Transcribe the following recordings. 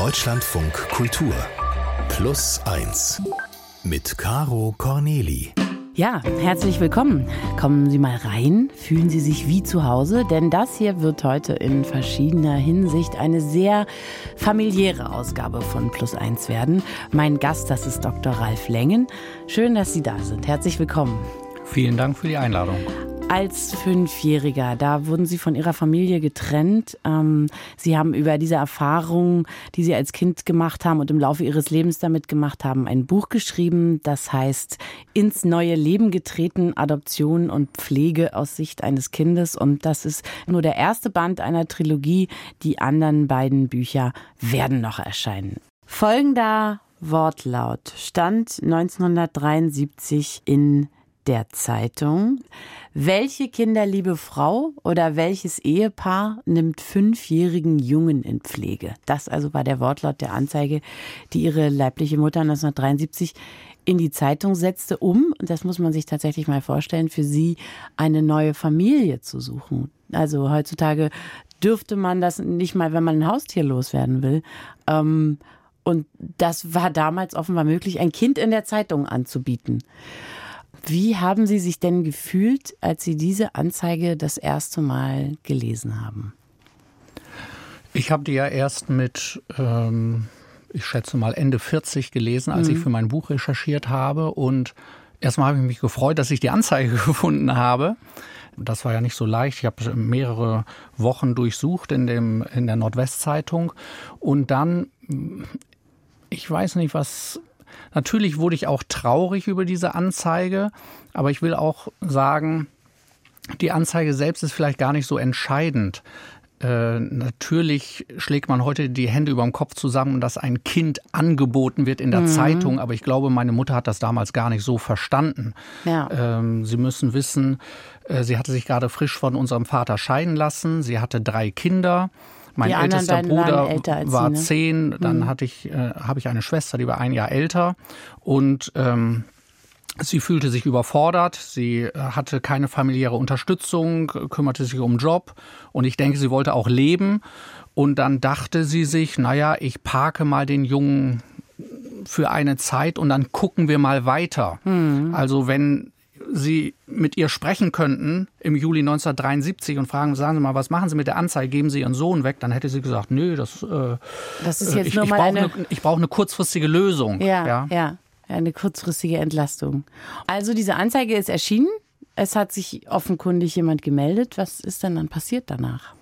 Deutschlandfunk Kultur Plus 1 mit Caro Corneli. Ja, herzlich willkommen. Kommen Sie mal rein, fühlen Sie sich wie zu Hause, denn das hier wird heute in verschiedener Hinsicht eine sehr familiäre Ausgabe von Plus 1 werden. Mein Gast, das ist Dr. Ralf Lengen. Schön, dass Sie da sind. Herzlich willkommen. Vielen Dank für die Einladung als Fünfjähriger. Da wurden Sie von Ihrer Familie getrennt. Ähm, Sie haben über diese Erfahrungen, die Sie als Kind gemacht haben und im Laufe Ihres Lebens damit gemacht haben, ein Buch geschrieben. Das heißt Ins neue Leben getreten, Adoption und Pflege aus Sicht eines Kindes. Und das ist nur der erste Band einer Trilogie. Die anderen beiden Bücher werden noch erscheinen. Folgender Wortlaut stand 1973 in der Zeitung. Welche kinderliebe Frau oder welches Ehepaar nimmt fünfjährigen Jungen in Pflege? Das also war der Wortlaut der Anzeige, die ihre leibliche Mutter 1973 in die Zeitung setzte, um, das muss man sich tatsächlich mal vorstellen, für sie eine neue Familie zu suchen. Also heutzutage dürfte man das nicht mal, wenn man ein Haustier loswerden will. Ähm, und das war damals offenbar möglich, ein Kind in der Zeitung anzubieten. Wie haben Sie sich denn gefühlt, als Sie diese Anzeige das erste Mal gelesen haben? Ich habe die ja erst mit, ähm, ich schätze mal, Ende 40 gelesen, als mhm. ich für mein Buch recherchiert habe. Und erstmal habe ich mich gefreut, dass ich die Anzeige gefunden habe. Das war ja nicht so leicht. Ich habe mehrere Wochen durchsucht in, dem, in der Nordwestzeitung. Und dann, ich weiß nicht, was Natürlich wurde ich auch traurig über diese Anzeige, aber ich will auch sagen, die Anzeige selbst ist vielleicht gar nicht so entscheidend. Äh, natürlich schlägt man heute die Hände über dem Kopf zusammen, dass ein Kind angeboten wird in der mhm. Zeitung, aber ich glaube, meine Mutter hat das damals gar nicht so verstanden. Ja. Ähm, Sie müssen wissen, äh, sie hatte sich gerade frisch von unserem Vater scheiden lassen. Sie hatte drei Kinder. Mein ältester Bruder war ne? zehn, dann mhm. hatte ich, äh, habe ich eine Schwester, die war ein Jahr älter und ähm, Sie fühlte sich überfordert, sie äh, hatte keine familiäre Unterstützung, kümmerte sich um Job und ich denke, sie wollte auch leben. Und dann dachte sie sich, naja, ich parke mal den Jungen für eine Zeit und dann gucken wir mal weiter. Mhm. Also wenn Sie mit ihr sprechen könnten im Juli 1973 und fragen, sagen Sie mal, was machen Sie mit der Anzeige? Geben Sie Ihren Sohn weg? Dann hätte sie gesagt, nö, das, äh, das ist jetzt ich, nur ich mal brauche eine, eine, ich brauche eine kurzfristige Lösung. Ja, ja, ja, eine kurzfristige Entlastung. Also diese Anzeige ist erschienen. Es hat sich offenkundig jemand gemeldet. Was ist denn dann passiert danach?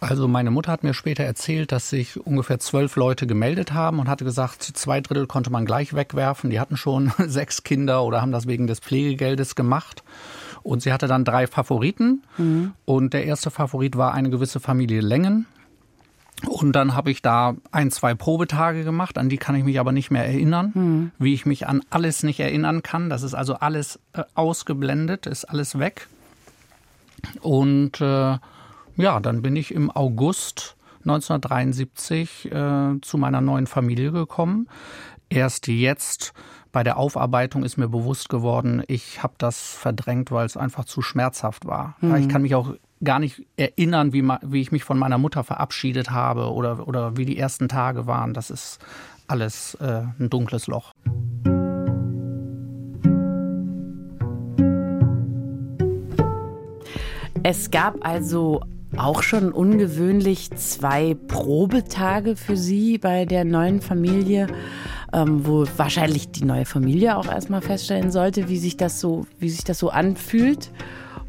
Also meine Mutter hat mir später erzählt, dass sich ungefähr zwölf Leute gemeldet haben und hatte gesagt, zwei Drittel konnte man gleich wegwerfen. Die hatten schon sechs Kinder oder haben das wegen des Pflegegeldes gemacht. Und sie hatte dann drei Favoriten. Mhm. Und der erste Favorit war eine gewisse Familie Längen. Und dann habe ich da ein, zwei Probetage gemacht, an die kann ich mich aber nicht mehr erinnern, mhm. wie ich mich an alles nicht erinnern kann. Das ist also alles äh, ausgeblendet, ist alles weg. Und äh, ja, dann bin ich im August 1973 äh, zu meiner neuen Familie gekommen. Erst jetzt bei der Aufarbeitung ist mir bewusst geworden, ich habe das verdrängt, weil es einfach zu schmerzhaft war. Mhm. Ich kann mich auch gar nicht erinnern, wie, wie ich mich von meiner Mutter verabschiedet habe oder, oder wie die ersten Tage waren. Das ist alles äh, ein dunkles Loch. Es gab also auch schon ungewöhnlich zwei Probetage für Sie bei der neuen Familie, ähm, wo wahrscheinlich die neue Familie auch erstmal feststellen sollte, wie sich das so, wie sich das so anfühlt.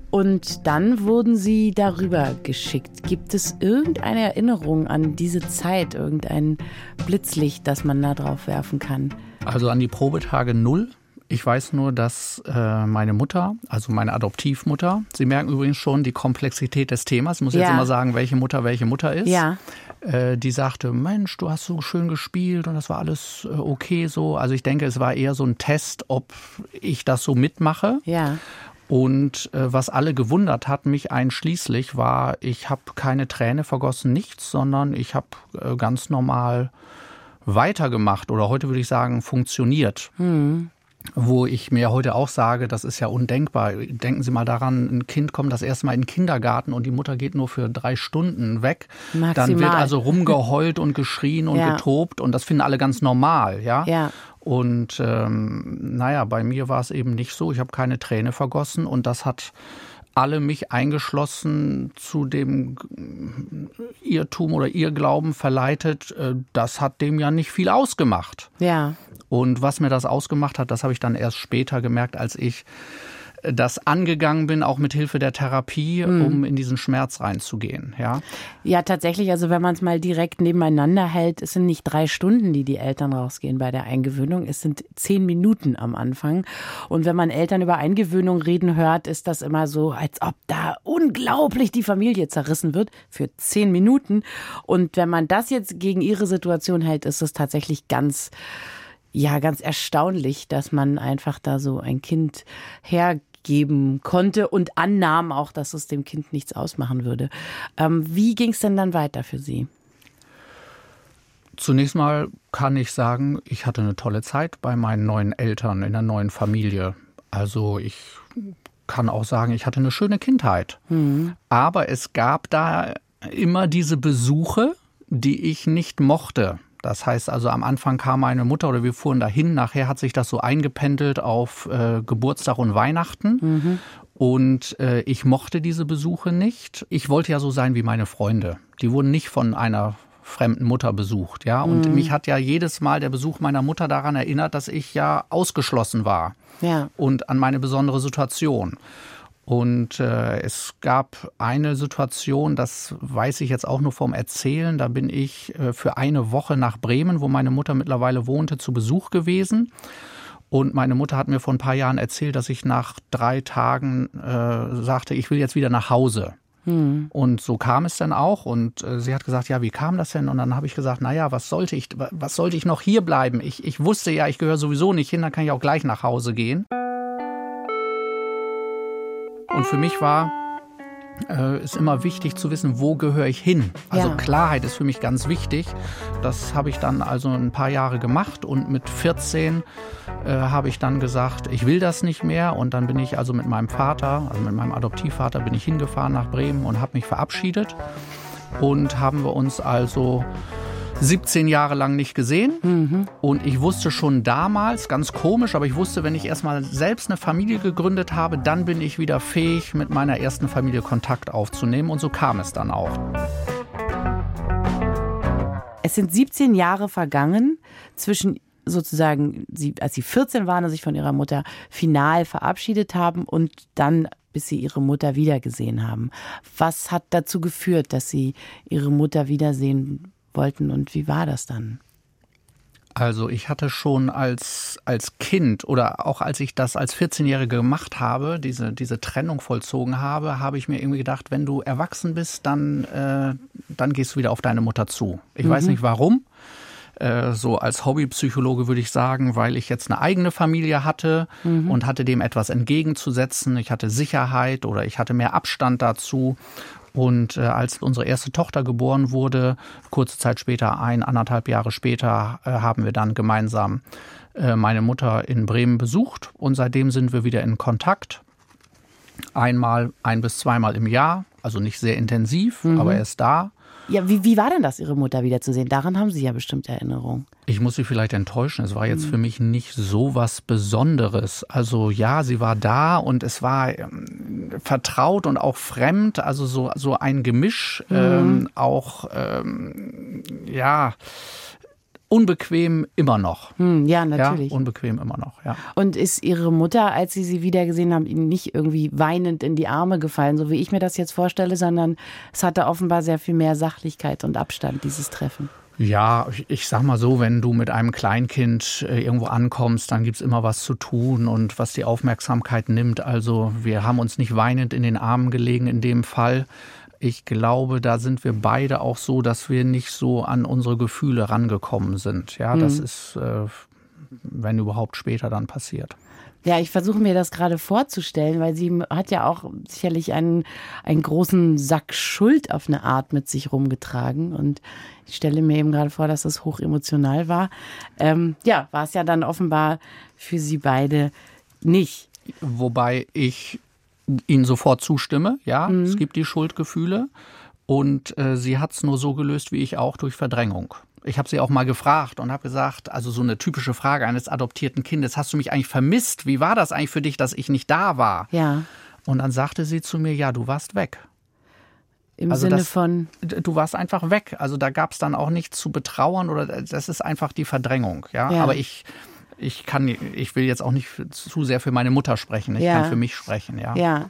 Und dann wurden Sie darüber geschickt. Gibt es irgendeine Erinnerung an diese Zeit, irgendein Blitzlicht, das man da drauf werfen kann? Also an die Probetage null. Ich weiß nur, dass äh, meine Mutter, also meine Adoptivmutter, Sie merken übrigens schon die Komplexität des Themas. Ich muss ja. jetzt immer sagen, welche Mutter welche Mutter ist. Ja. Äh, die sagte, Mensch, du hast so schön gespielt und das war alles äh, okay so. Also ich denke, es war eher so ein Test, ob ich das so mitmache. Ja. Und äh, was alle gewundert hat, mich einschließlich, war, ich habe keine Träne vergossen, nichts, sondern ich habe äh, ganz normal weitergemacht oder heute würde ich sagen funktioniert. Hm. Wo ich mir heute auch sage, das ist ja undenkbar. Denken Sie mal daran, ein Kind kommt das erste Mal in den Kindergarten und die Mutter geht nur für drei Stunden weg. Maximal. Dann wird also rumgeheult und geschrien und ja. getobt und das finden alle ganz normal, ja. ja. Und ähm, naja, bei mir war es eben nicht so. Ich habe keine Träne vergossen und das hat alle mich eingeschlossen zu dem Irrtum oder Irrglauben verleitet, äh, das hat dem ja nicht viel ausgemacht. Ja. Und was mir das ausgemacht hat, das habe ich dann erst später gemerkt, als ich das angegangen bin, auch mit Hilfe der Therapie, mhm. um in diesen Schmerz reinzugehen. Ja, ja tatsächlich. Also wenn man es mal direkt nebeneinander hält, es sind nicht drei Stunden, die die Eltern rausgehen bei der Eingewöhnung. Es sind zehn Minuten am Anfang. Und wenn man Eltern über Eingewöhnung reden hört, ist das immer so, als ob da unglaublich die Familie zerrissen wird für zehn Minuten. Und wenn man das jetzt gegen ihre Situation hält, ist es tatsächlich ganz ja, ganz erstaunlich, dass man einfach da so ein Kind her geben konnte und annahm auch, dass es dem Kind nichts ausmachen würde. Ähm, wie ging es denn dann weiter für Sie? Zunächst mal kann ich sagen, ich hatte eine tolle Zeit bei meinen neuen Eltern in der neuen Familie. Also ich kann auch sagen, ich hatte eine schöne Kindheit. Mhm. Aber es gab da immer diese Besuche, die ich nicht mochte. Das heißt also, am Anfang kam meine Mutter oder wir fuhren dahin. Nachher hat sich das so eingependelt auf äh, Geburtstag und Weihnachten. Mhm. Und äh, ich mochte diese Besuche nicht. Ich wollte ja so sein wie meine Freunde. Die wurden nicht von einer fremden Mutter besucht, ja. Und mhm. mich hat ja jedes Mal der Besuch meiner Mutter daran erinnert, dass ich ja ausgeschlossen war. Ja. Und an meine besondere Situation. Und äh, es gab eine Situation, das weiß ich jetzt auch nur vom Erzählen, da bin ich äh, für eine Woche nach Bremen, wo meine Mutter mittlerweile wohnte, zu Besuch gewesen. Und meine Mutter hat mir vor ein paar Jahren erzählt, dass ich nach drei Tagen äh, sagte, ich will jetzt wieder nach Hause. Hm. Und so kam es dann auch. Und äh, sie hat gesagt, ja, wie kam das denn? Und dann habe ich gesagt, naja, was sollte ich, was sollte ich noch hier bleiben? Ich, ich wusste ja, ich gehöre sowieso nicht hin, dann kann ich auch gleich nach Hause gehen. Und für mich war äh, ist immer wichtig zu wissen, wo gehöre ich hin. Also ja. Klarheit ist für mich ganz wichtig. Das habe ich dann also ein paar Jahre gemacht und mit 14 äh, habe ich dann gesagt, ich will das nicht mehr und dann bin ich also mit meinem Vater, also mit meinem Adoptivvater bin ich hingefahren nach Bremen und habe mich verabschiedet und haben wir uns also 17 Jahre lang nicht gesehen. Mhm. Und ich wusste schon damals, ganz komisch, aber ich wusste, wenn ich erstmal selbst eine Familie gegründet habe, dann bin ich wieder fähig, mit meiner ersten Familie Kontakt aufzunehmen. Und so kam es dann auch. Es sind 17 Jahre vergangen zwischen sozusagen, sie, als sie 14 waren und sich von ihrer Mutter final verabschiedet haben und dann bis sie ihre Mutter wiedergesehen haben. Was hat dazu geführt, dass sie ihre Mutter wiedersehen wollten und wie war das dann? Also ich hatte schon als, als Kind oder auch als ich das als 14-Jährige gemacht habe, diese, diese Trennung vollzogen habe, habe ich mir irgendwie gedacht, wenn du erwachsen bist, dann, äh, dann gehst du wieder auf deine Mutter zu. Ich mhm. weiß nicht warum. Äh, so als Hobbypsychologe würde ich sagen, weil ich jetzt eine eigene Familie hatte mhm. und hatte dem etwas entgegenzusetzen. Ich hatte Sicherheit oder ich hatte mehr Abstand dazu und äh, als unsere erste Tochter geboren wurde, kurze Zeit später, ein, anderthalb Jahre später, äh, haben wir dann gemeinsam äh, meine Mutter in Bremen besucht. Und seitdem sind wir wieder in Kontakt. Einmal, ein bis zweimal im Jahr, also nicht sehr intensiv, mhm. aber er ist da. Ja, wie, wie war denn das, Ihre Mutter wiederzusehen? Daran haben Sie ja bestimmt Erinnerungen. Ich muss Sie vielleicht enttäuschen. Es war jetzt mhm. für mich nicht so was Besonderes. Also ja, sie war da und es war ähm, vertraut und auch fremd. Also so, so ein Gemisch. Mhm. Ähm, auch, ähm, ja unbequem immer noch. Hm, ja, natürlich. Ja, unbequem immer noch, ja. Und ist Ihre Mutter, als Sie sie wiedergesehen haben, Ihnen nicht irgendwie weinend in die Arme gefallen, so wie ich mir das jetzt vorstelle, sondern es hatte offenbar sehr viel mehr Sachlichkeit und Abstand, dieses Treffen? Ja, ich sag mal so, wenn du mit einem Kleinkind äh, irgendwo ankommst, dann gibt's immer was zu tun und was die Aufmerksamkeit nimmt. Also wir haben uns nicht weinend in den Armen gelegen in dem Fall ich glaube, da sind wir beide auch so, dass wir nicht so an unsere Gefühle rangekommen sind. Ja, mhm. das ist, äh, wenn überhaupt später dann passiert. Ja, ich versuche mir das gerade vorzustellen, weil sie hat ja auch sicherlich einen, einen großen Sack Schuld auf eine Art mit sich rumgetragen. Und ich stelle mir eben gerade vor, dass das hochemotional war. Ähm, ja, war es ja dann offenbar für sie beide nicht. Wobei ich Ihnen sofort zustimme. Ja, mhm. es gibt die Schuldgefühle. Und äh, sie hat es nur so gelöst wie ich auch durch Verdrängung. Ich habe sie auch mal gefragt und habe gesagt, also so eine typische Frage eines adoptierten Kindes, hast du mich eigentlich vermisst? Wie war das eigentlich für dich, dass ich nicht da war? Ja. Und dann sagte sie zu mir, ja, du warst weg. Im also Sinne das, von? Du warst einfach weg. Also da gab es dann auch nichts zu betrauern oder das ist einfach die Verdrängung. Ja, ja. aber ich ich kann, ich will jetzt auch nicht zu sehr für meine Mutter sprechen. Ich ja. kann für mich sprechen, ja. Ja.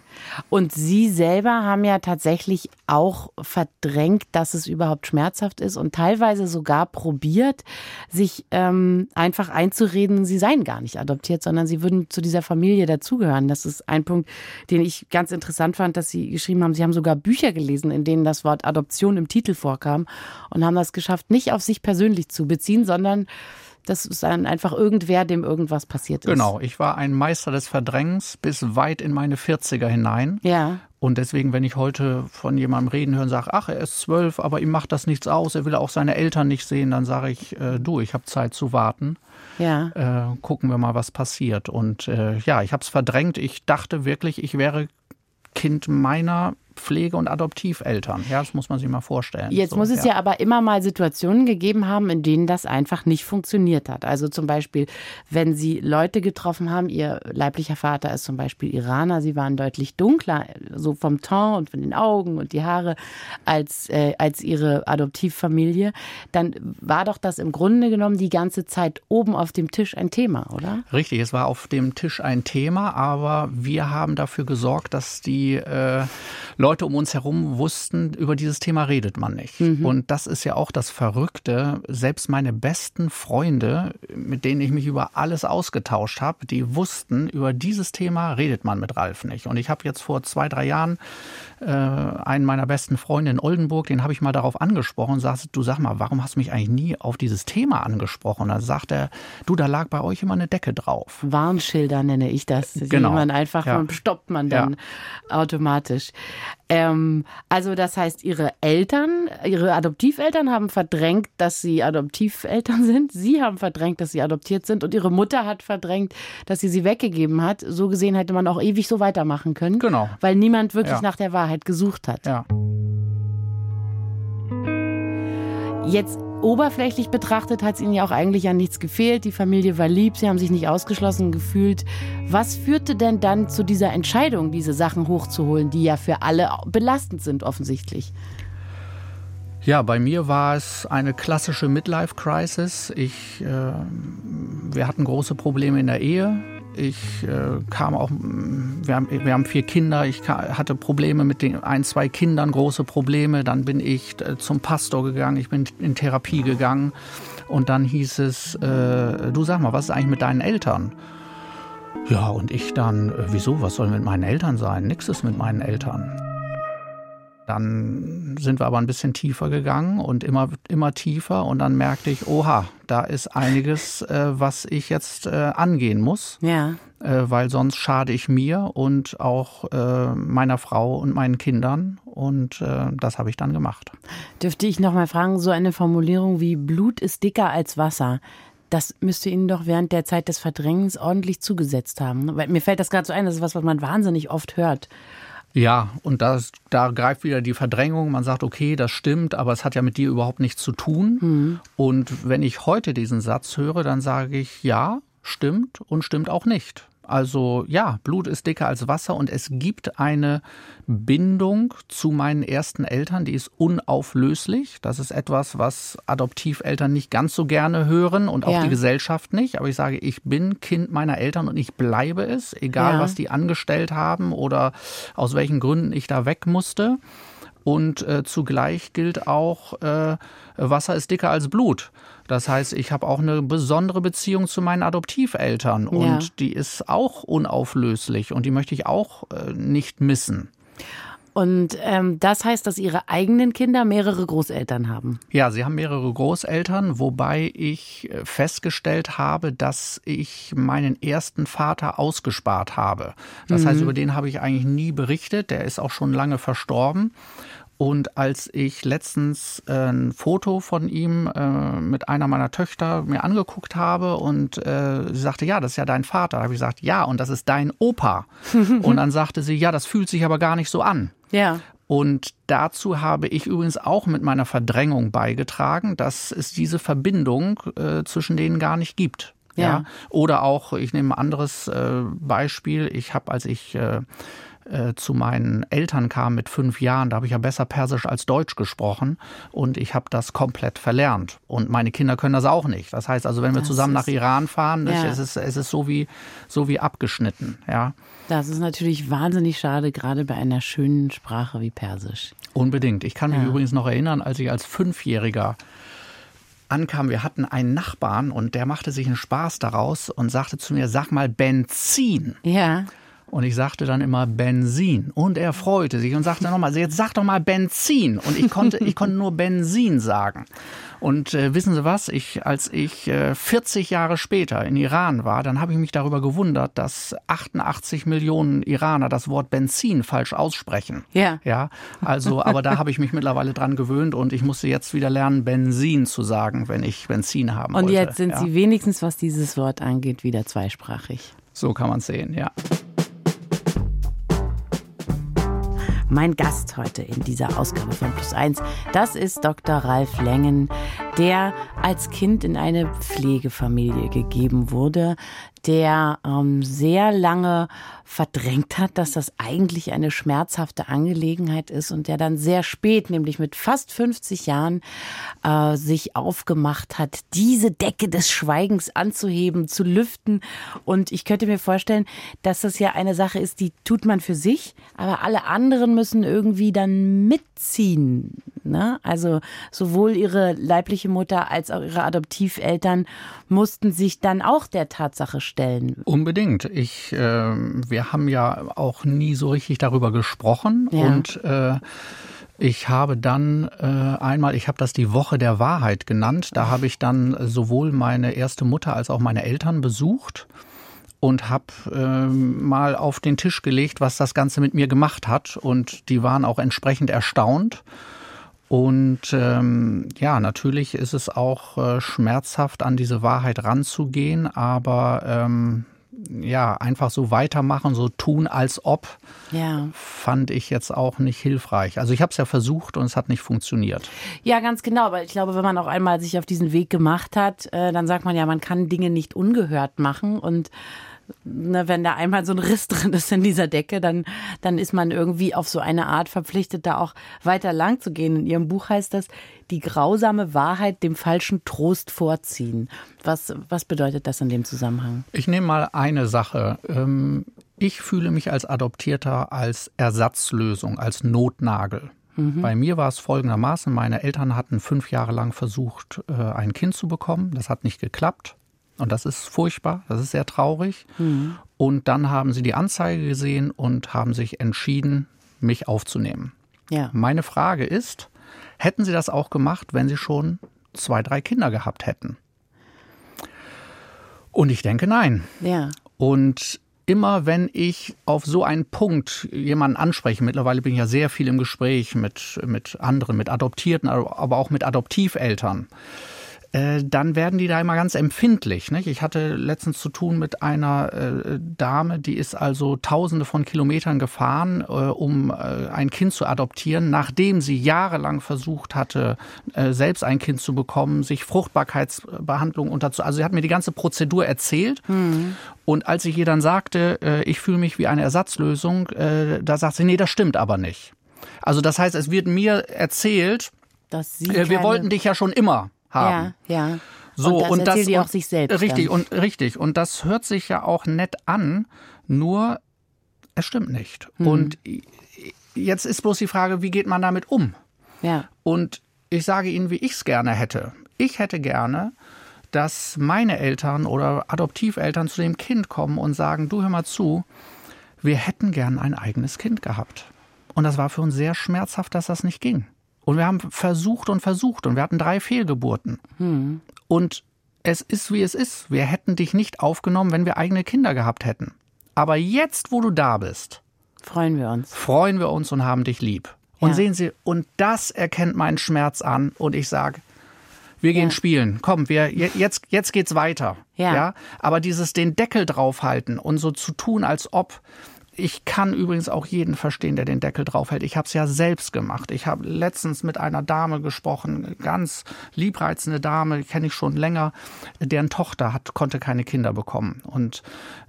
Und Sie selber haben ja tatsächlich auch verdrängt, dass es überhaupt schmerzhaft ist und teilweise sogar probiert, sich ähm, einfach einzureden, Sie seien gar nicht adoptiert, sondern Sie würden zu dieser Familie dazugehören. Das ist ein Punkt, den ich ganz interessant fand, dass Sie geschrieben haben. Sie haben sogar Bücher gelesen, in denen das Wort Adoption im Titel vorkam und haben das geschafft, nicht auf sich persönlich zu beziehen, sondern das ist dann einfach irgendwer, dem irgendwas passiert ist. Genau, ich war ein Meister des Verdrängens bis weit in meine 40er hinein. Ja. Und deswegen, wenn ich heute von jemandem reden höre und sage, ach, er ist zwölf, aber ihm macht das nichts aus, er will auch seine Eltern nicht sehen, dann sage ich, äh, du, ich habe Zeit zu warten. Ja. Äh, gucken wir mal, was passiert. Und äh, ja, ich habe es verdrängt. Ich dachte wirklich, ich wäre Kind meiner Pflege- und Adoptiveltern. Ja, das muss man sich mal vorstellen. Jetzt so, muss es ja. ja. aber immer mal Situationen gegeben haben, in denen das einfach nicht funktioniert hat. Also zum Beispiel, wenn Sie Leute getroffen haben, Ihr leiblicher Vater ist zum Beispiel Iraner, Sie waren deutlich dunkler, so vom Ton und von den Augen und die Haare, als, äh, als Ihre Adoptivfamilie, dann war doch das im Grunde genommen die ganze Zeit oben auf dem Tisch ein Thema, oder? Richtig, es war auf dem Tisch ein Thema, aber wir haben dafür gesorgt, dass die äh, Leute um uns herum wussten, über dieses Thema redet man nicht. Mhm. Und das ist ja auch das Verrückte. Selbst meine besten Freunde, mit denen ich mich über alles ausgetauscht habe, die wussten, über dieses Thema redet man mit Ralf nicht. Und ich habe jetzt vor zwei, drei Jahren äh, einen meiner besten Freunde in Oldenburg, den habe ich mal darauf angesprochen und sagte, du sag mal, warum hast du mich eigentlich nie auf dieses Thema angesprochen? Und dann sagt er, du, da lag bei euch immer eine Decke drauf. Warnschilder nenne ich das. Genau. Man einfach, ja. stoppt man dann ja. automatisch. Ähm, also das heißt, ihre Eltern, ihre Adoptiveltern haben verdrängt, dass sie Adoptiveltern sind. Sie haben verdrängt, dass sie adoptiert sind. Und ihre Mutter hat verdrängt, dass sie sie weggegeben hat. So gesehen hätte man auch ewig so weitermachen können. Genau. Weil niemand wirklich ja. nach der Wahrheit gesucht hat. Ja. Jetzt oberflächlich betrachtet hat es ihnen ja auch eigentlich an nichts gefehlt. Die Familie war lieb, sie haben sich nicht ausgeschlossen gefühlt. Was führte denn dann zu dieser Entscheidung, diese Sachen hochzuholen, die ja für alle belastend sind offensichtlich? Ja, bei mir war es eine klassische Midlife-Crisis. Ich, äh, wir hatten große Probleme in der Ehe. Ich äh, kam auch, wir haben, wir haben vier Kinder, ich hatte Probleme mit den ein, zwei Kindern, große Probleme. Dann bin ich äh, zum Pastor gegangen, ich bin in Therapie gegangen. Und dann hieß es, äh, du sag mal, was ist eigentlich mit deinen Eltern? Ja, und ich dann, äh, wieso, was soll mit meinen Eltern sein? Nix ist mit meinen Eltern. Dann sind wir aber ein bisschen tiefer gegangen und immer, immer tiefer und dann merkte ich, oha, da ist einiges, äh, was ich jetzt äh, angehen muss. Ja. Äh, weil sonst schade ich mir und auch äh, meiner Frau und meinen Kindern und äh, das habe ich dann gemacht. Dürfte ich noch mal fragen, so eine Formulierung wie Blut ist dicker als Wasser, das müsste Ihnen doch während der Zeit des Verdrängens ordentlich zugesetzt haben. Weil mir fällt das gerade so ein, das ist was, was man wahnsinnig oft hört. Ja, und das, da greift wieder die Verdrängung. Man sagt, okay, das stimmt, aber es hat ja mit dir überhaupt nichts zu tun. Mhm. Und wenn ich heute diesen Satz höre, dann sage ich, ja, stimmt und stimmt auch nicht. Also ja, Blut ist dicker als Wasser und es gibt eine Bindung zu meinen ersten Eltern, die ist unauflöslich. Das ist etwas, was Adoptiveltern nicht ganz so gerne hören und auch ja. die Gesellschaft nicht. Aber ich sage, ich bin Kind meiner Eltern und ich bleibe es, egal ja. was die angestellt haben oder aus welchen Gründen ich da weg musste. Und äh, zugleich gilt auch, äh, Wasser ist dicker als Blut. Das heißt, ich habe auch eine besondere Beziehung zu meinen Adoptiveltern und ja. die ist auch unauflöslich und die möchte ich auch äh, nicht missen. Und ähm, das heißt, dass Ihre eigenen Kinder mehrere Großeltern haben. Ja, sie haben mehrere Großeltern, wobei ich äh, festgestellt habe, dass ich meinen ersten Vater ausgespart habe. Das mhm. heißt, über den habe ich eigentlich nie berichtet. Der ist auch schon lange verstorben. Und als ich letztens äh, ein Foto von ihm äh, mit einer meiner Töchter mir angeguckt habe und äh, sie sagte, ja, das ist ja dein Vater, da habe ich gesagt, ja, und das ist dein Opa. und dann sagte sie, ja, das fühlt sich aber gar nicht so an. Ja. Und dazu habe ich übrigens auch mit meiner Verdrängung beigetragen, dass es diese Verbindung äh, zwischen denen gar nicht gibt. Ja. ja. Oder auch, ich nehme ein anderes äh, Beispiel. Ich habe, als ich äh, äh, zu meinen Eltern kam mit fünf Jahren, da habe ich ja besser Persisch als Deutsch gesprochen und ich habe das komplett verlernt. Und meine Kinder können das auch nicht. Das heißt also, wenn wir das zusammen nach Iran fahren, ja. es, ist, es ist so wie, so wie abgeschnitten. Ja. Das ist natürlich wahnsinnig schade, gerade bei einer schönen Sprache wie Persisch. Unbedingt. Ich kann mich ja. übrigens noch erinnern, als ich als Fünfjähriger ankam, wir hatten einen Nachbarn und der machte sich einen Spaß daraus und sagte zu mir, sag mal Benzin. Ja. Und ich sagte dann immer Benzin. Und er freute sich und sagte nochmal, jetzt sag doch mal Benzin. Und ich konnte, ich konnte nur Benzin sagen. Und äh, wissen Sie was? Ich, als ich äh, 40 Jahre später in Iran war, dann habe ich mich darüber gewundert, dass 88 Millionen Iraner das Wort Benzin falsch aussprechen. Ja. Ja. Also, aber da habe ich mich mittlerweile dran gewöhnt und ich musste jetzt wieder lernen, Benzin zu sagen, wenn ich Benzin haben und wollte. Und jetzt sind ja. Sie wenigstens, was dieses Wort angeht, wieder zweisprachig. So kann man es sehen, ja. Mein Gast heute in dieser Ausgabe von Plus Eins, das ist Dr. Ralf Lengen, der als Kind in eine Pflegefamilie gegeben wurde, der ähm, sehr lange verdrängt hat, dass das eigentlich eine schmerzhafte Angelegenheit ist und der dann sehr spät, nämlich mit fast 50 Jahren, äh, sich aufgemacht hat, diese Decke des Schweigens anzuheben, zu lüften. Und ich könnte mir vorstellen, dass das ja eine Sache ist, die tut man für sich, aber alle anderen müssen irgendwie dann mitziehen. Ne? Also sowohl ihre leibliche Mutter als auch ihre Adoptiveltern mussten sich dann auch der Tatsache stellen. Unbedingt. Ich, äh, wir haben ja auch nie so richtig darüber gesprochen ja. und äh, ich habe dann äh, einmal, ich habe das die Woche der Wahrheit genannt. Da habe ich dann sowohl meine erste Mutter als auch meine Eltern besucht und habe äh, mal auf den Tisch gelegt, was das Ganze mit mir gemacht hat. Und die waren auch entsprechend erstaunt. Und ähm, ja, natürlich ist es auch äh, schmerzhaft, an diese Wahrheit ranzugehen, aber ähm, ja, einfach so weitermachen, so tun, als ob, ja. fand ich jetzt auch nicht hilfreich. Also ich habe es ja versucht und es hat nicht funktioniert. Ja, ganz genau. Aber ich glaube, wenn man auch einmal sich auf diesen Weg gemacht hat, äh, dann sagt man ja, man kann Dinge nicht ungehört machen und ne, wenn da einmal so ein Riss drin ist in dieser Decke, dann, dann ist man irgendwie auf so eine Art verpflichtet, da auch weiter lang zu gehen. In Ihrem Buch heißt das, die grausame Wahrheit dem falschen Trost vorziehen. Was, was bedeutet das in dem Zusammenhang? Ich nehme mal eine Sache. Ähm, ich fühle mich als Adoptierter als Ersatzlösung, als Notnagel. Mhm. Bei mir war es folgendermaßen, meine Eltern hatten fünf Jahre lang versucht, äh, ein Kind zu bekommen. Das hat nicht geklappt. Und das ist furchtbar, das ist sehr traurig. Mhm. Und dann haben sie die Anzeige gesehen und haben sich entschieden, mich aufzunehmen. Ja. Meine Frage ist, hätten sie das auch gemacht, wenn sie schon zwei, drei Kinder gehabt hätten? Und ich denke nein. Ja. Und immer wenn ich auf so einen Punkt jemanden anspreche, mittlerweile bin ich ja sehr viel im Gespräch mit, mit anderen, mit Adoptierten, aber auch mit Adoptiveltern, äh, dann werden die da immer ganz empfindlich. Nicht? Ich hatte letztens zu tun mit einer äh, Dame, die ist also tausende von Kilometern gefahren, äh, um äh, ein Kind zu adoptieren, nachdem sie jahrelang versucht hatte, äh, selbst ein Kind zu bekommen, sich Fruchtbarkeitsbehandlung unterzu. Also sie hat mir die ganze Prozedur erzählt. Mhm. Und als ich ihr dann sagte, ich fühle mich wie eine Ersatzlösung, da sagt sie, nee, das stimmt aber nicht. Also das heißt, es wird mir erzählt, wir wollten dich ja schon immer haben. Ja, ja. So, und das und das, die auch sich selbst. Richtig, dann. und richtig. Und das hört sich ja auch nett an, nur es stimmt nicht. Mhm. Und jetzt ist bloß die Frage, wie geht man damit um? Ja. Und ich sage Ihnen, wie ich es gerne hätte. Ich hätte gerne, dass meine Eltern oder Adoptiveltern zu dem Kind kommen und sagen, du hör mal zu, wir hätten gern ein eigenes Kind gehabt. Und das war für uns sehr schmerzhaft, dass das nicht ging. Und wir haben versucht und versucht und wir hatten drei Fehlgeburten. Hm. Und es ist, wie es ist. Wir hätten dich nicht aufgenommen, wenn wir eigene Kinder gehabt hätten. Aber jetzt, wo du da bist, freuen wir uns. Freuen wir uns und haben dich lieb. Und ja. sehen Sie, und das erkennt meinen Schmerz an. Und ich sage, wir gehen ja. spielen. Komm, wir jetzt jetzt geht's weiter. Ja. ja. Aber dieses den Deckel draufhalten und so zu tun, als ob ich kann übrigens auch jeden verstehen, der den Deckel draufhält. Ich habe es ja selbst gemacht. Ich habe letztens mit einer Dame gesprochen, ganz liebreizende Dame, kenne ich schon länger, deren Tochter hat, konnte keine Kinder bekommen. Und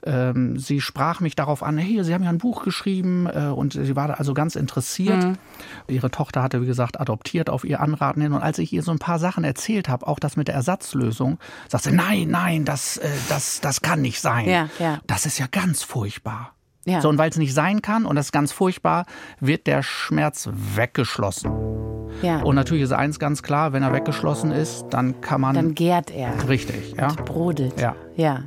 ähm, sie sprach mich darauf an, hey, Sie haben ja ein Buch geschrieben äh, und sie war also ganz interessiert. Mhm. Ihre Tochter hatte, wie gesagt, adoptiert auf ihr Anraten hin. Und als ich ihr so ein paar Sachen erzählt habe, auch das mit der Ersatzlösung, sagte sie, nein, nein, das, äh, das, das kann nicht sein. Ja, ja. Das ist ja ganz furchtbar. Ja. So, und weil es nicht sein kann, und das ist ganz furchtbar, wird der Schmerz weggeschlossen. Ja. Und natürlich ist eins ganz klar, wenn er weggeschlossen ist, dann kann man. Dann gärt er. Richtig, ja. Und brodelt. Ja. ja.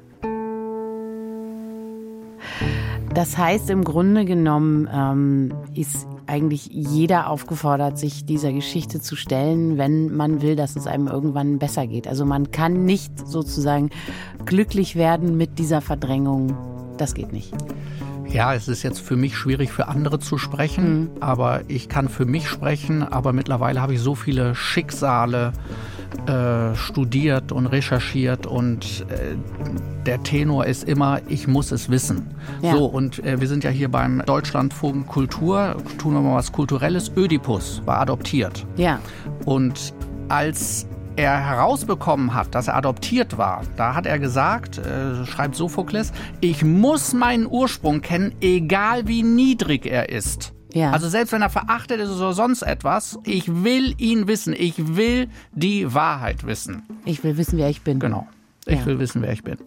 Das heißt, im Grunde genommen ähm, ist eigentlich jeder aufgefordert, sich dieser Geschichte zu stellen, wenn man will, dass es einem irgendwann besser geht. Also man kann nicht sozusagen glücklich werden mit dieser Verdrängung. Das geht nicht. Ja, es ist jetzt für mich schwierig, für andere zu sprechen, mhm. aber ich kann für mich sprechen. Aber mittlerweile habe ich so viele Schicksale äh, studiert und recherchiert und äh, der Tenor ist immer, ich muss es wissen. Ja. So, und äh, wir sind ja hier beim Deutschlandfunk Kultur, tun wir mal was Kulturelles. Ödipus war adoptiert. Ja. Und als er herausbekommen hat, dass er adoptiert war, da hat er gesagt, äh, schreibt Sophokles, ich muss meinen Ursprung kennen, egal wie niedrig er ist. Ja. Also selbst wenn er verachtet ist oder sonst etwas, ich will ihn wissen, ich will die Wahrheit wissen. Ich will wissen, wer ich bin. Genau. Ich ja. will wissen, wer ich bin.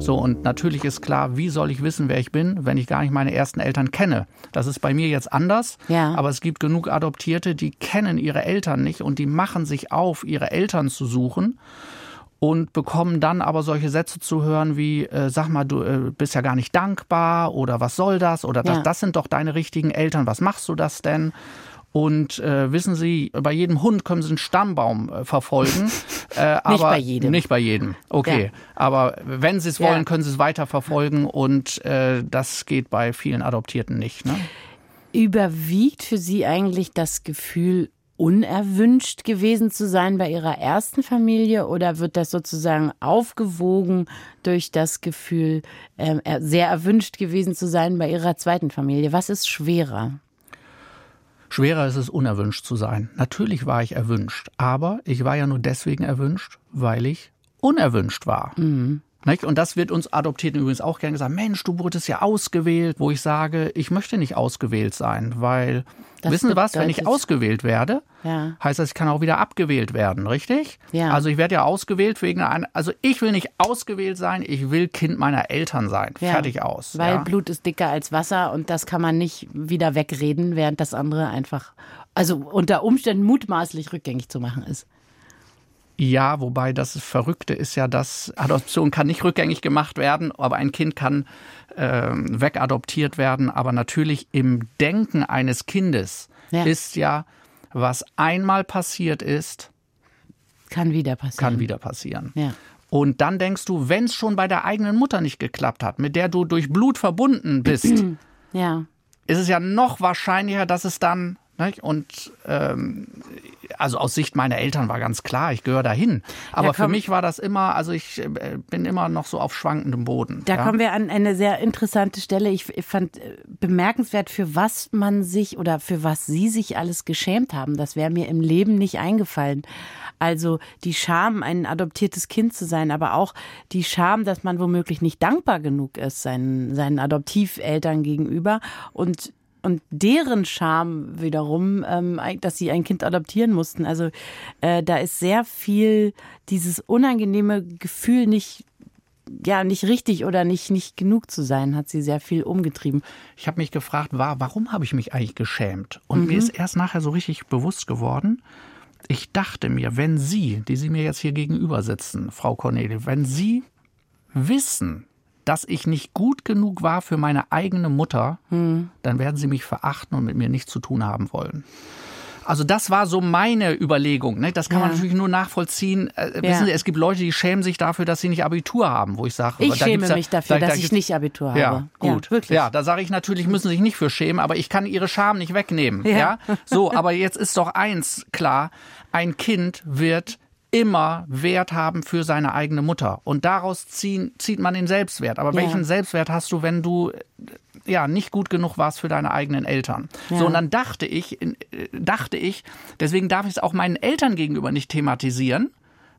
So, und natürlich ist klar, wie soll ich wissen, wer ich bin, wenn ich gar nicht meine ersten Eltern kenne? Das ist bei mir jetzt anders, ja. aber es gibt genug Adoptierte, die kennen ihre Eltern nicht und die machen sich auf, ihre Eltern zu suchen und bekommen dann aber solche Sätze zu hören wie, äh, sag mal, du äh, bist ja gar nicht dankbar oder was soll das oder das, ja. das sind doch deine richtigen Eltern, was machst du das denn? Und äh, wissen Sie, bei jedem Hund können Sie einen Stammbaum äh, verfolgen. Äh, aber nicht bei jedem. Nicht bei jedem. Okay. Ja. Aber wenn Sie es wollen, ja. können Sie es weiter verfolgen und äh, das geht bei vielen Adoptierten nicht. Ne? Überwiegt für Sie eigentlich das Gefühl, unerwünscht gewesen zu sein bei Ihrer ersten Familie oder wird das sozusagen aufgewogen durch das Gefühl, äh, sehr erwünscht gewesen zu sein bei Ihrer zweiten Familie? Was ist schwerer? Schwerer ist es, unerwünscht zu sein. Natürlich war ich erwünscht, aber ich war ja nur deswegen erwünscht, weil ich unerwünscht war. Mhm. Und das wird uns Adoptierten übrigens auch gerne gesagt, Mensch, du wurdest ja ausgewählt, wo ich sage, ich möchte nicht ausgewählt sein, weil, das wissen Sie was, wenn ich ausgewählt werde, ja. heißt das, ich kann auch wieder abgewählt werden, richtig? Ja. Also ich werde ja ausgewählt wegen einer, also ich will nicht ausgewählt sein, ich will Kind meiner Eltern sein. Ja. Fertig aus. Weil ja. Blut ist dicker als Wasser und das kann man nicht wieder wegreden, während das andere einfach, also unter Umständen mutmaßlich rückgängig zu machen ist. Ja, wobei das Verrückte ist ja, dass Adoption kann nicht rückgängig gemacht werden, aber ein Kind kann äh, wegadoptiert werden. Aber natürlich im Denken eines Kindes ja. ist ja, was einmal passiert ist, kann wieder passieren. Kann wieder passieren. Ja. Und dann denkst du, wenn es schon bei der eigenen Mutter nicht geklappt hat, mit der du durch Blut verbunden bist, ja. ist es ja noch wahrscheinlicher, dass es dann und ähm, also aus Sicht meiner Eltern war ganz klar, ich gehöre dahin. Aber ja, für mich war das immer, also ich äh, bin immer noch so auf schwankendem Boden. Da ja? kommen wir an eine sehr interessante Stelle. Ich fand äh, bemerkenswert, für was man sich oder für was Sie sich alles geschämt haben. Das wäre mir im Leben nicht eingefallen. Also die Scham, ein adoptiertes Kind zu sein, aber auch die Scham, dass man womöglich nicht dankbar genug ist seinen, seinen Adoptiveltern gegenüber und und deren Scham wiederum, ähm, dass sie ein Kind adoptieren mussten. Also äh, da ist sehr viel dieses unangenehme Gefühl, nicht ja nicht richtig oder nicht nicht genug zu sein, hat sie sehr viel umgetrieben. Ich habe mich gefragt, war, warum habe ich mich eigentlich geschämt? Und mhm. mir ist erst nachher so richtig bewusst geworden. Ich dachte mir, wenn Sie, die Sie mir jetzt hier gegenüber sitzen, Frau Cornelie, wenn Sie wissen, dass ich nicht gut genug war für meine eigene Mutter, hm. dann werden sie mich verachten und mit mir nichts zu tun haben wollen. Also das war so meine Überlegung. Ne? Das kann ja. man natürlich nur nachvollziehen. Äh, ja. Wissen Sie, es gibt Leute, die schämen sich dafür, dass sie nicht Abitur haben, wo ich sage, ich schäme mich dafür, da, dass ich nicht Abitur habe. Ja, gut. Ja, wirklich. ja da sage ich natürlich, müssen Sie sich nicht für schämen, aber ich kann Ihre Scham nicht wegnehmen. Ja. ja. So, aber jetzt ist doch eins klar: Ein Kind wird immer Wert haben für seine eigene Mutter. Und daraus ziehen, zieht man den Selbstwert. Aber ja. welchen Selbstwert hast du, wenn du ja nicht gut genug warst für deine eigenen Eltern. Ja. So und dann dachte ich, äh, dachte ich, deswegen darf ich es auch meinen Eltern gegenüber nicht thematisieren,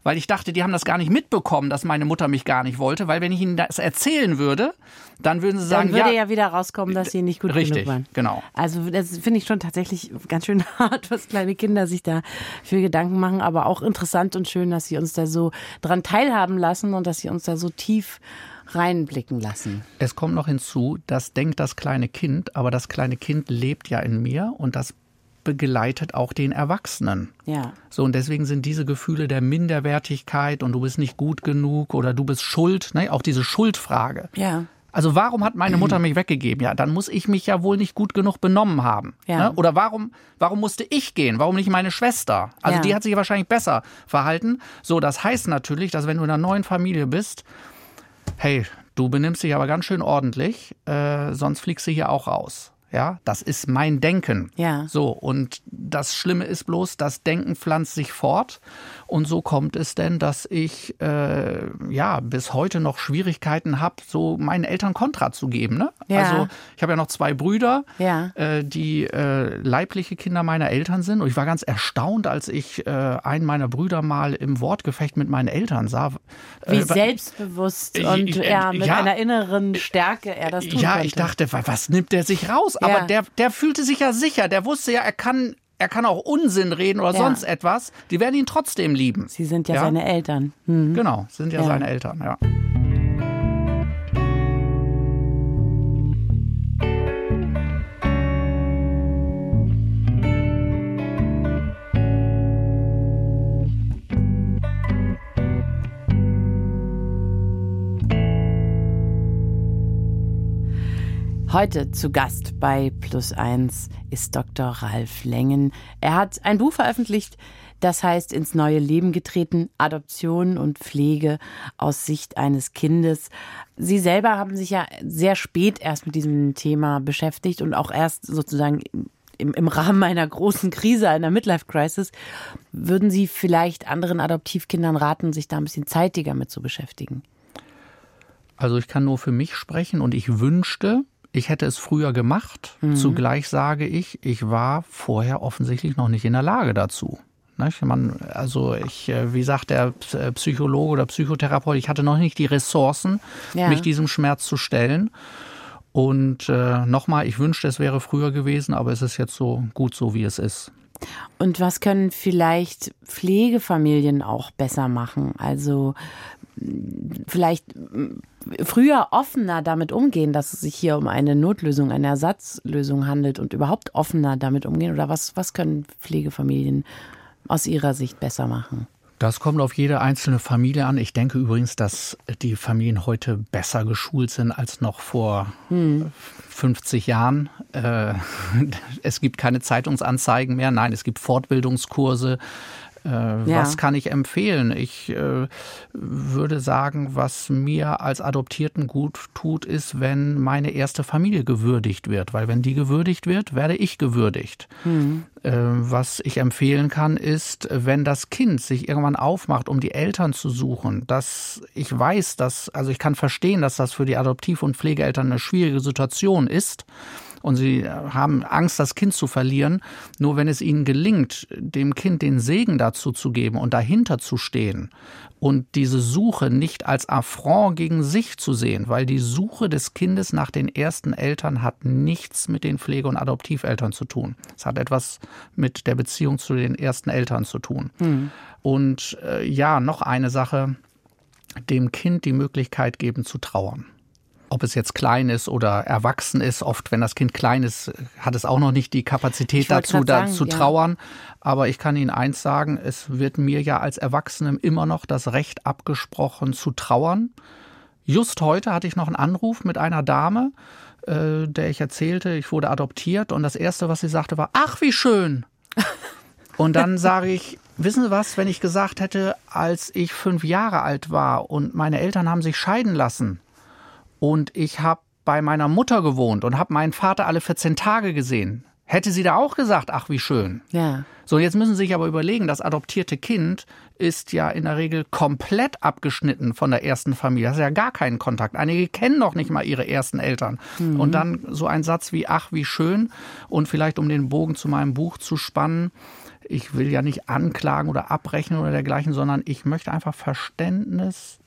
weil ich dachte, die haben das gar nicht mitbekommen, dass meine Mutter mich gar nicht wollte, weil wenn ich ihnen das erzählen würde, dann würden sie sagen, dann würde ja, ja wieder rauskommen, dass sie nicht gut richtig, genug waren. genau. Also das finde ich schon tatsächlich ganz schön hart, was kleine Kinder sich da für Gedanken machen, aber auch interessant und schön, dass sie uns da so dran teilhaben lassen und dass sie uns da so tief reinblicken lassen. Es kommt noch hinzu, das denkt das kleine Kind, aber das kleine Kind lebt ja in mir und das begleitet auch den Erwachsenen. Ja. So, und deswegen sind diese Gefühle der Minderwertigkeit und du bist nicht gut genug oder du bist schuld, ne, auch diese Schuldfrage. Ja. Also warum hat meine Mutter mich weggegeben? Ja, dann muss ich mich ja wohl nicht gut genug benommen haben. Ja. Ne? Oder warum, warum musste ich gehen? Warum nicht meine Schwester? Also ja. die hat sich wahrscheinlich besser verhalten. So, das heißt natürlich, dass wenn du in einer neuen Familie bist hey, du benimmst dich aber ganz schön ordentlich, äh, sonst fliegst du hier auch raus. Ja, das ist mein Denken. Ja. So, und das Schlimme ist bloß, das Denken pflanzt sich fort. Und so kommt es denn, dass ich äh, ja bis heute noch Schwierigkeiten habe, so meinen Eltern Kontra zu geben. Ne? Ja. Also ich habe ja noch zwei Brüder, ja. äh, die äh, leibliche Kinder meiner Eltern sind. Und ich war ganz erstaunt, als ich äh, einen meiner Brüder mal im Wortgefecht mit meinen Eltern sah. Wie äh, selbstbewusst und ja, mit ja, einer inneren Stärke er das tun Ja, könnte. ich dachte, was nimmt der sich raus? Aber der, der fühlte sich ja sicher. Der wusste ja, er kann, er kann auch Unsinn reden oder ja. sonst etwas. Die werden ihn trotzdem lieben. Sie sind ja, ja? seine Eltern. Mhm. Genau, sind ja, seine Eltern, ja. Heute zu Gast bei Plus Eins ist Dr. Ralf Lengen. Er hat ein Buch veröffentlicht, das heißt ins neue Leben getreten, Adoption und Pflege aus Sicht eines Kindes. Sie selber haben sich ja sehr spät erst mit diesem Thema beschäftigt und auch erst sozusagen im, im Rahmen einer großen Krise, einer Midlife-Crisis. Würden Sie vielleicht anderen Adoptivkindern raten, sich da ein bisschen zeitiger mit zu beschäftigen? Also ich kann nur für mich sprechen und ich wünschte, ich hätte es früher gemacht. Mhm. Zugleich sage ich, ich war vorher offensichtlich noch nicht in der Lage dazu. Man, also ich, äh, wie sagt der äh, Psychologe oder Psychotherapeut, ich hatte noch nicht die Ressourcen, ja. mich diesem Schmerz zu stellen. Und äh, nochmal, ich wünschte, es wäre früher gewesen, aber es ist jetzt so gut so, wie es ist. Und was können vielleicht Pflegefamilien auch besser machen? Also vielleicht früher offener damit umgehen, dass es sich hier um eine Notlösung, eine Ersatzlösung handelt und überhaupt offener damit umgehen? Oder was, was können Pflegefamilien aus Ihrer Sicht besser machen? Das kommt auf jede einzelne Familie an. Ich denke übrigens, dass die Familien heute besser geschult sind als noch vor hm. 50 Jahren. Äh, es gibt keine Zeitungsanzeigen mehr. Nein, es gibt Fortbildungskurse. Äh, ja. Was kann ich empfehlen? Ich äh, würde sagen, was mir als Adoptierten gut tut, ist, wenn meine erste Familie gewürdigt wird. Weil wenn die gewürdigt wird, werde ich gewürdigt. Mhm. Äh, was ich empfehlen kann, ist, wenn das Kind sich irgendwann aufmacht, um die Eltern zu suchen, dass ich weiß, dass, also ich kann verstehen, dass das für die Adoptiv- und Pflegeeltern eine schwierige Situation ist und sie haben Angst, das Kind zu verlieren. Nur wenn es ihnen gelingt, dem Kind den Segen dazu zu geben und dahinter zu stehen und diese Suche nicht als Affront gegen sich zu sehen, weil die Suche des Kindes nach den ersten Eltern hat nichts mit den Pflege- und Adoptiveltern zu tun. Es hat etwas mit der Beziehung zu den ersten Eltern zu tun. Mhm. Und äh, ja, noch eine Sache, dem Kind die Möglichkeit geben zu trauern ob es jetzt klein ist oder erwachsen ist. Oft, wenn das Kind klein ist, hat es auch noch nicht die Kapazität dazu, da zu trauern. Ja. Aber ich kann Ihnen eins sagen, es wird mir ja als Erwachsenem immer noch das Recht abgesprochen zu trauern. Just heute hatte ich noch einen Anruf mit einer Dame, äh, der ich erzählte, ich wurde adoptiert und das Erste, was sie sagte, war, ach, wie schön. Und dann sage ich, wissen Sie was, wenn ich gesagt hätte, als ich fünf Jahre alt war und meine Eltern haben sich scheiden lassen und ich habe bei meiner Mutter gewohnt und habe meinen Vater alle 14 Tage gesehen, hätte sie da auch gesagt, ach wie schön. Ja. So, jetzt müssen Sie sich aber überlegen, das adoptierte Kind ist ja in der Regel komplett abgeschnitten von der ersten Familie. Das ist ja gar keinen Kontakt. Einige kennen noch nicht mal ihre ersten Eltern. Mhm. Und dann so ein Satz wie, ach, wie schön. Und vielleicht, um den Bogen zu meinem Buch zu spannen, ich will ja nicht anklagen oder abbrechen oder dergleichen, sondern ich möchte einfach Verständnis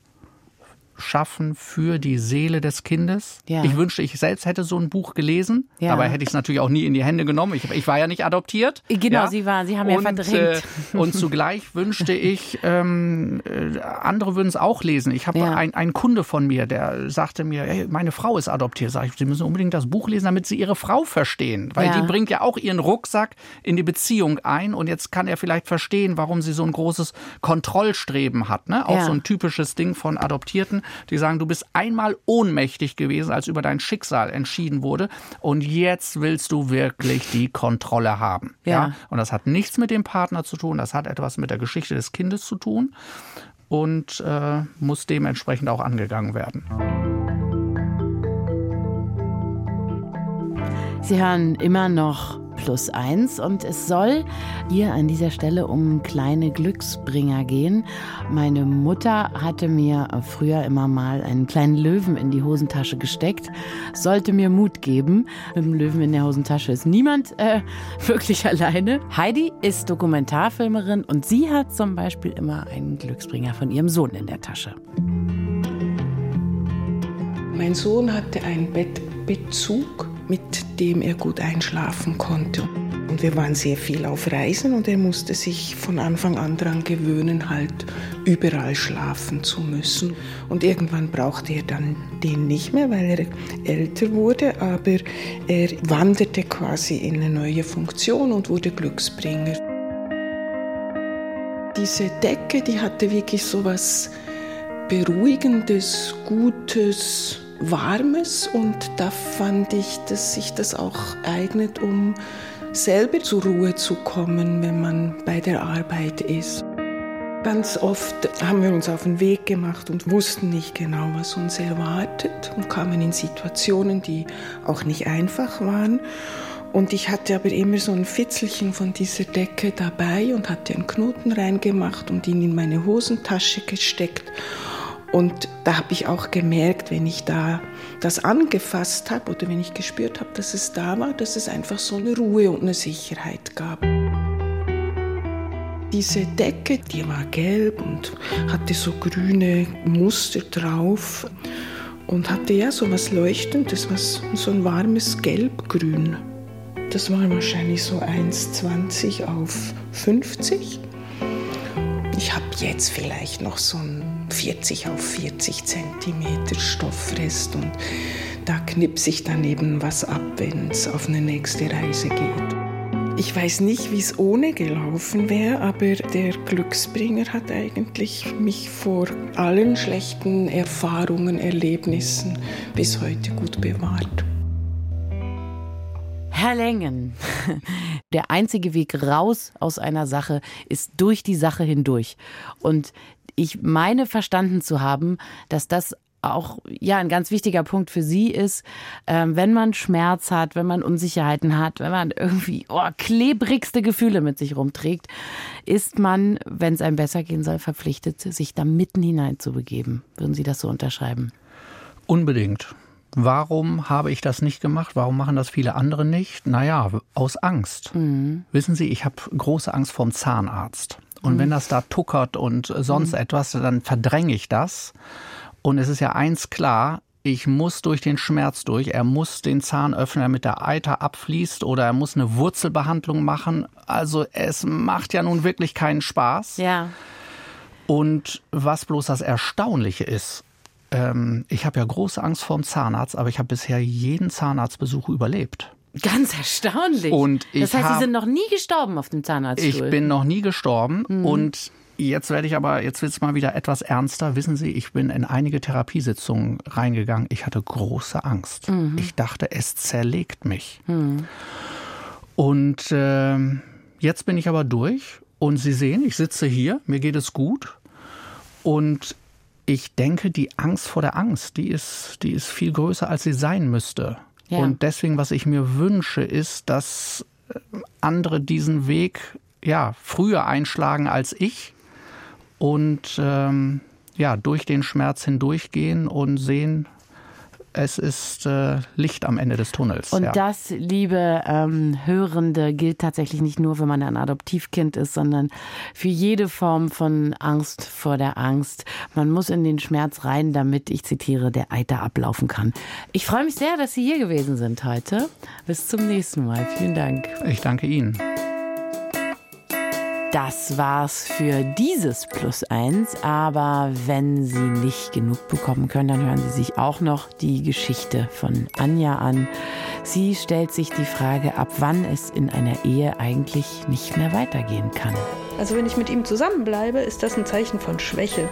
schaffen für die Seele des Kindes. Ja. Ich wünschte, ich selbst hätte so ein Buch gelesen. Ja. Dabei hätte ich es natürlich auch nie in die Hände genommen. Ich, ich war ja nicht adoptiert. Genau, ja. Sie waren, Sie haben ja verdrängt. Äh, und zugleich wünschte ich, ähm, äh, andere würden es auch lesen. Ich habe ja. einen Kunde von mir, der sagte mir, hey, meine Frau ist adoptiert. Sag ich, Sie müssen unbedingt das Buch lesen, damit Sie Ihre Frau verstehen. Weil die bringt ja auch ihren Rucksack in die Beziehung ein. Und jetzt kann er vielleicht verstehen, warum sie so ein großes Kontrollstreben hat. Ne? Auch so ein typisches Ding von Adoptierten die sagen, du bist einmal ohnmächtig gewesen, als über dein Schicksal entschieden wurde und jetzt willst du wirklich die Kontrolle haben. Ja. ja? Und das hat nichts mit dem Partner zu tun, das hat etwas mit der Geschichte des Kindes zu tun und äh, muss dementsprechend auch angegangen werden. Sie hören immer noch plus eins und es soll hier an dieser Stelle um kleine Glücksbringer gehen. Meine Mutter hatte mir früher immer mal einen kleinen Löwen in die Hosentasche gesteckt, sollte mir Mut geben. Mit dem Löwen in der Hosentasche ist niemand äh, wirklich alleine. Heidi ist Dokumentarfilmerin und sie hat zum Beispiel immer einen Glücksbringer von ihrem Sohn in der Tasche. Mein Sohn hatte einen Bettbezug mit dem er gut einschlafen konnte. Und wir waren sehr viel auf Reisen und er musste sich von Anfang an daran gewöhnen, halt überall schlafen zu müssen. Und irgendwann brauchte er dann den nicht mehr, weil er älter wurde, aber er wanderte quasi in eine neue Funktion und wurde Glücksbringer. Diese Decke, die hatte wirklich so was Beruhigendes, Gutes, Warmes und da fand ich, dass sich das auch eignet, um selber zur Ruhe zu kommen, wenn man bei der Arbeit ist. Ganz oft haben wir uns auf den Weg gemacht und wussten nicht genau, was uns erwartet und kamen in Situationen, die auch nicht einfach waren. Und ich hatte aber immer so ein Fitzelchen von dieser Decke dabei und hatte einen Knoten reingemacht und ihn in meine Hosentasche gesteckt. Und da habe ich auch gemerkt, wenn ich da das angefasst habe oder wenn ich gespürt habe, dass es da war, dass es einfach so eine Ruhe und eine Sicherheit gab. Diese Decke, die war gelb und hatte so grüne Muster drauf und hatte ja so was Leuchtendes, was, so ein warmes Gelbgrün. Das war wahrscheinlich so 1,20 auf 50. Ich habe jetzt vielleicht noch so ein 40 auf 40 Zentimeter Stoffrest und da knipse ich dann eben was ab, wenn es auf eine nächste Reise geht. Ich weiß nicht, wie es ohne gelaufen wäre, aber der Glücksbringer hat eigentlich mich vor allen schlechten Erfahrungen, Erlebnissen bis heute gut bewahrt. Herr Lengen, der einzige Weg raus aus einer Sache ist durch die Sache hindurch. Und ich meine verstanden zu haben, dass das auch ja ein ganz wichtiger Punkt für Sie ist, äh, wenn man Schmerz hat, wenn man Unsicherheiten hat, wenn man irgendwie oh, klebrigste Gefühle mit sich rumträgt, ist man, wenn es einem besser gehen soll, verpflichtet, sich da mitten hinein zu begeben. Würden Sie das so unterschreiben? Unbedingt. Warum habe ich das nicht gemacht? Warum machen das viele andere nicht? Naja, aus Angst. Mhm. Wissen Sie, ich habe große Angst vorm Zahnarzt. Und wenn mhm. das da tuckert und sonst mhm. etwas, dann verdränge ich das. Und es ist ja eins klar, ich muss durch den Schmerz durch. Er muss den Zahn öffnen, damit der Eiter abfließt oder er muss eine Wurzelbehandlung machen. Also es macht ja nun wirklich keinen Spaß. Ja. Und was bloß das Erstaunliche ist, ähm, ich habe ja große Angst vor dem Zahnarzt, aber ich habe bisher jeden Zahnarztbesuch überlebt. Ganz erstaunlich. Und das heißt, hab, Sie sind noch nie gestorben auf dem Zahnarztstuhl? Ich bin noch nie gestorben mhm. und Jetzt werde ich aber, jetzt wird es mal wieder etwas ernster. Wissen Sie, ich bin in einige Therapiesitzungen reingegangen. Ich hatte große Angst. Mhm. Ich dachte, es zerlegt mich. Mhm. Und äh, jetzt bin ich aber durch. Und Sie sehen, ich sitze hier, mir geht es gut. Und ich denke, die Angst vor der Angst, die ist, die ist viel größer, als sie sein müsste. Ja. Und deswegen, was ich mir wünsche, ist, dass äh, andere diesen Weg ja früher einschlagen als ich und ähm, ja, durch den Schmerz hindurchgehen und sehen, es ist äh, Licht am Ende des Tunnels. Und ja. das, liebe ähm, Hörende, gilt tatsächlich nicht nur, wenn man ein Adoptivkind ist, sondern für jede Form von Angst vor der Angst. Man muss in den Schmerz rein, damit, ich zitiere, der Eiter ablaufen kann. Ich freue mich sehr, dass Sie hier gewesen sind heute. Bis zum nächsten Mal. Vielen Dank. Ich danke Ihnen. Das war's für dieses Plus eins. Aber wenn Sie nicht genug bekommen können, dann hören Sie sich auch noch die Geschichte von Anja an. Sie stellt sich die Frage, ab wann es in einer Ehe eigentlich nicht mehr weitergehen kann. Also wenn ich mit ihm zusammenbleibe, ist das ein Zeichen von Schwäche.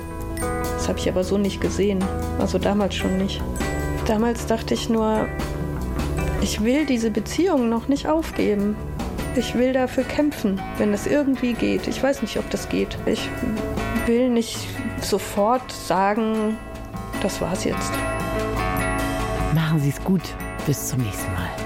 Das habe ich aber so nicht gesehen. Also damals schon nicht. Damals dachte ich nur, ich will diese Beziehung noch nicht aufgeben. Ich will dafür kämpfen, wenn es irgendwie geht. Ich weiß nicht, ob das geht. Ich will nicht sofort sagen, das war's jetzt. Machen Sie es gut. Bis zum nächsten Mal.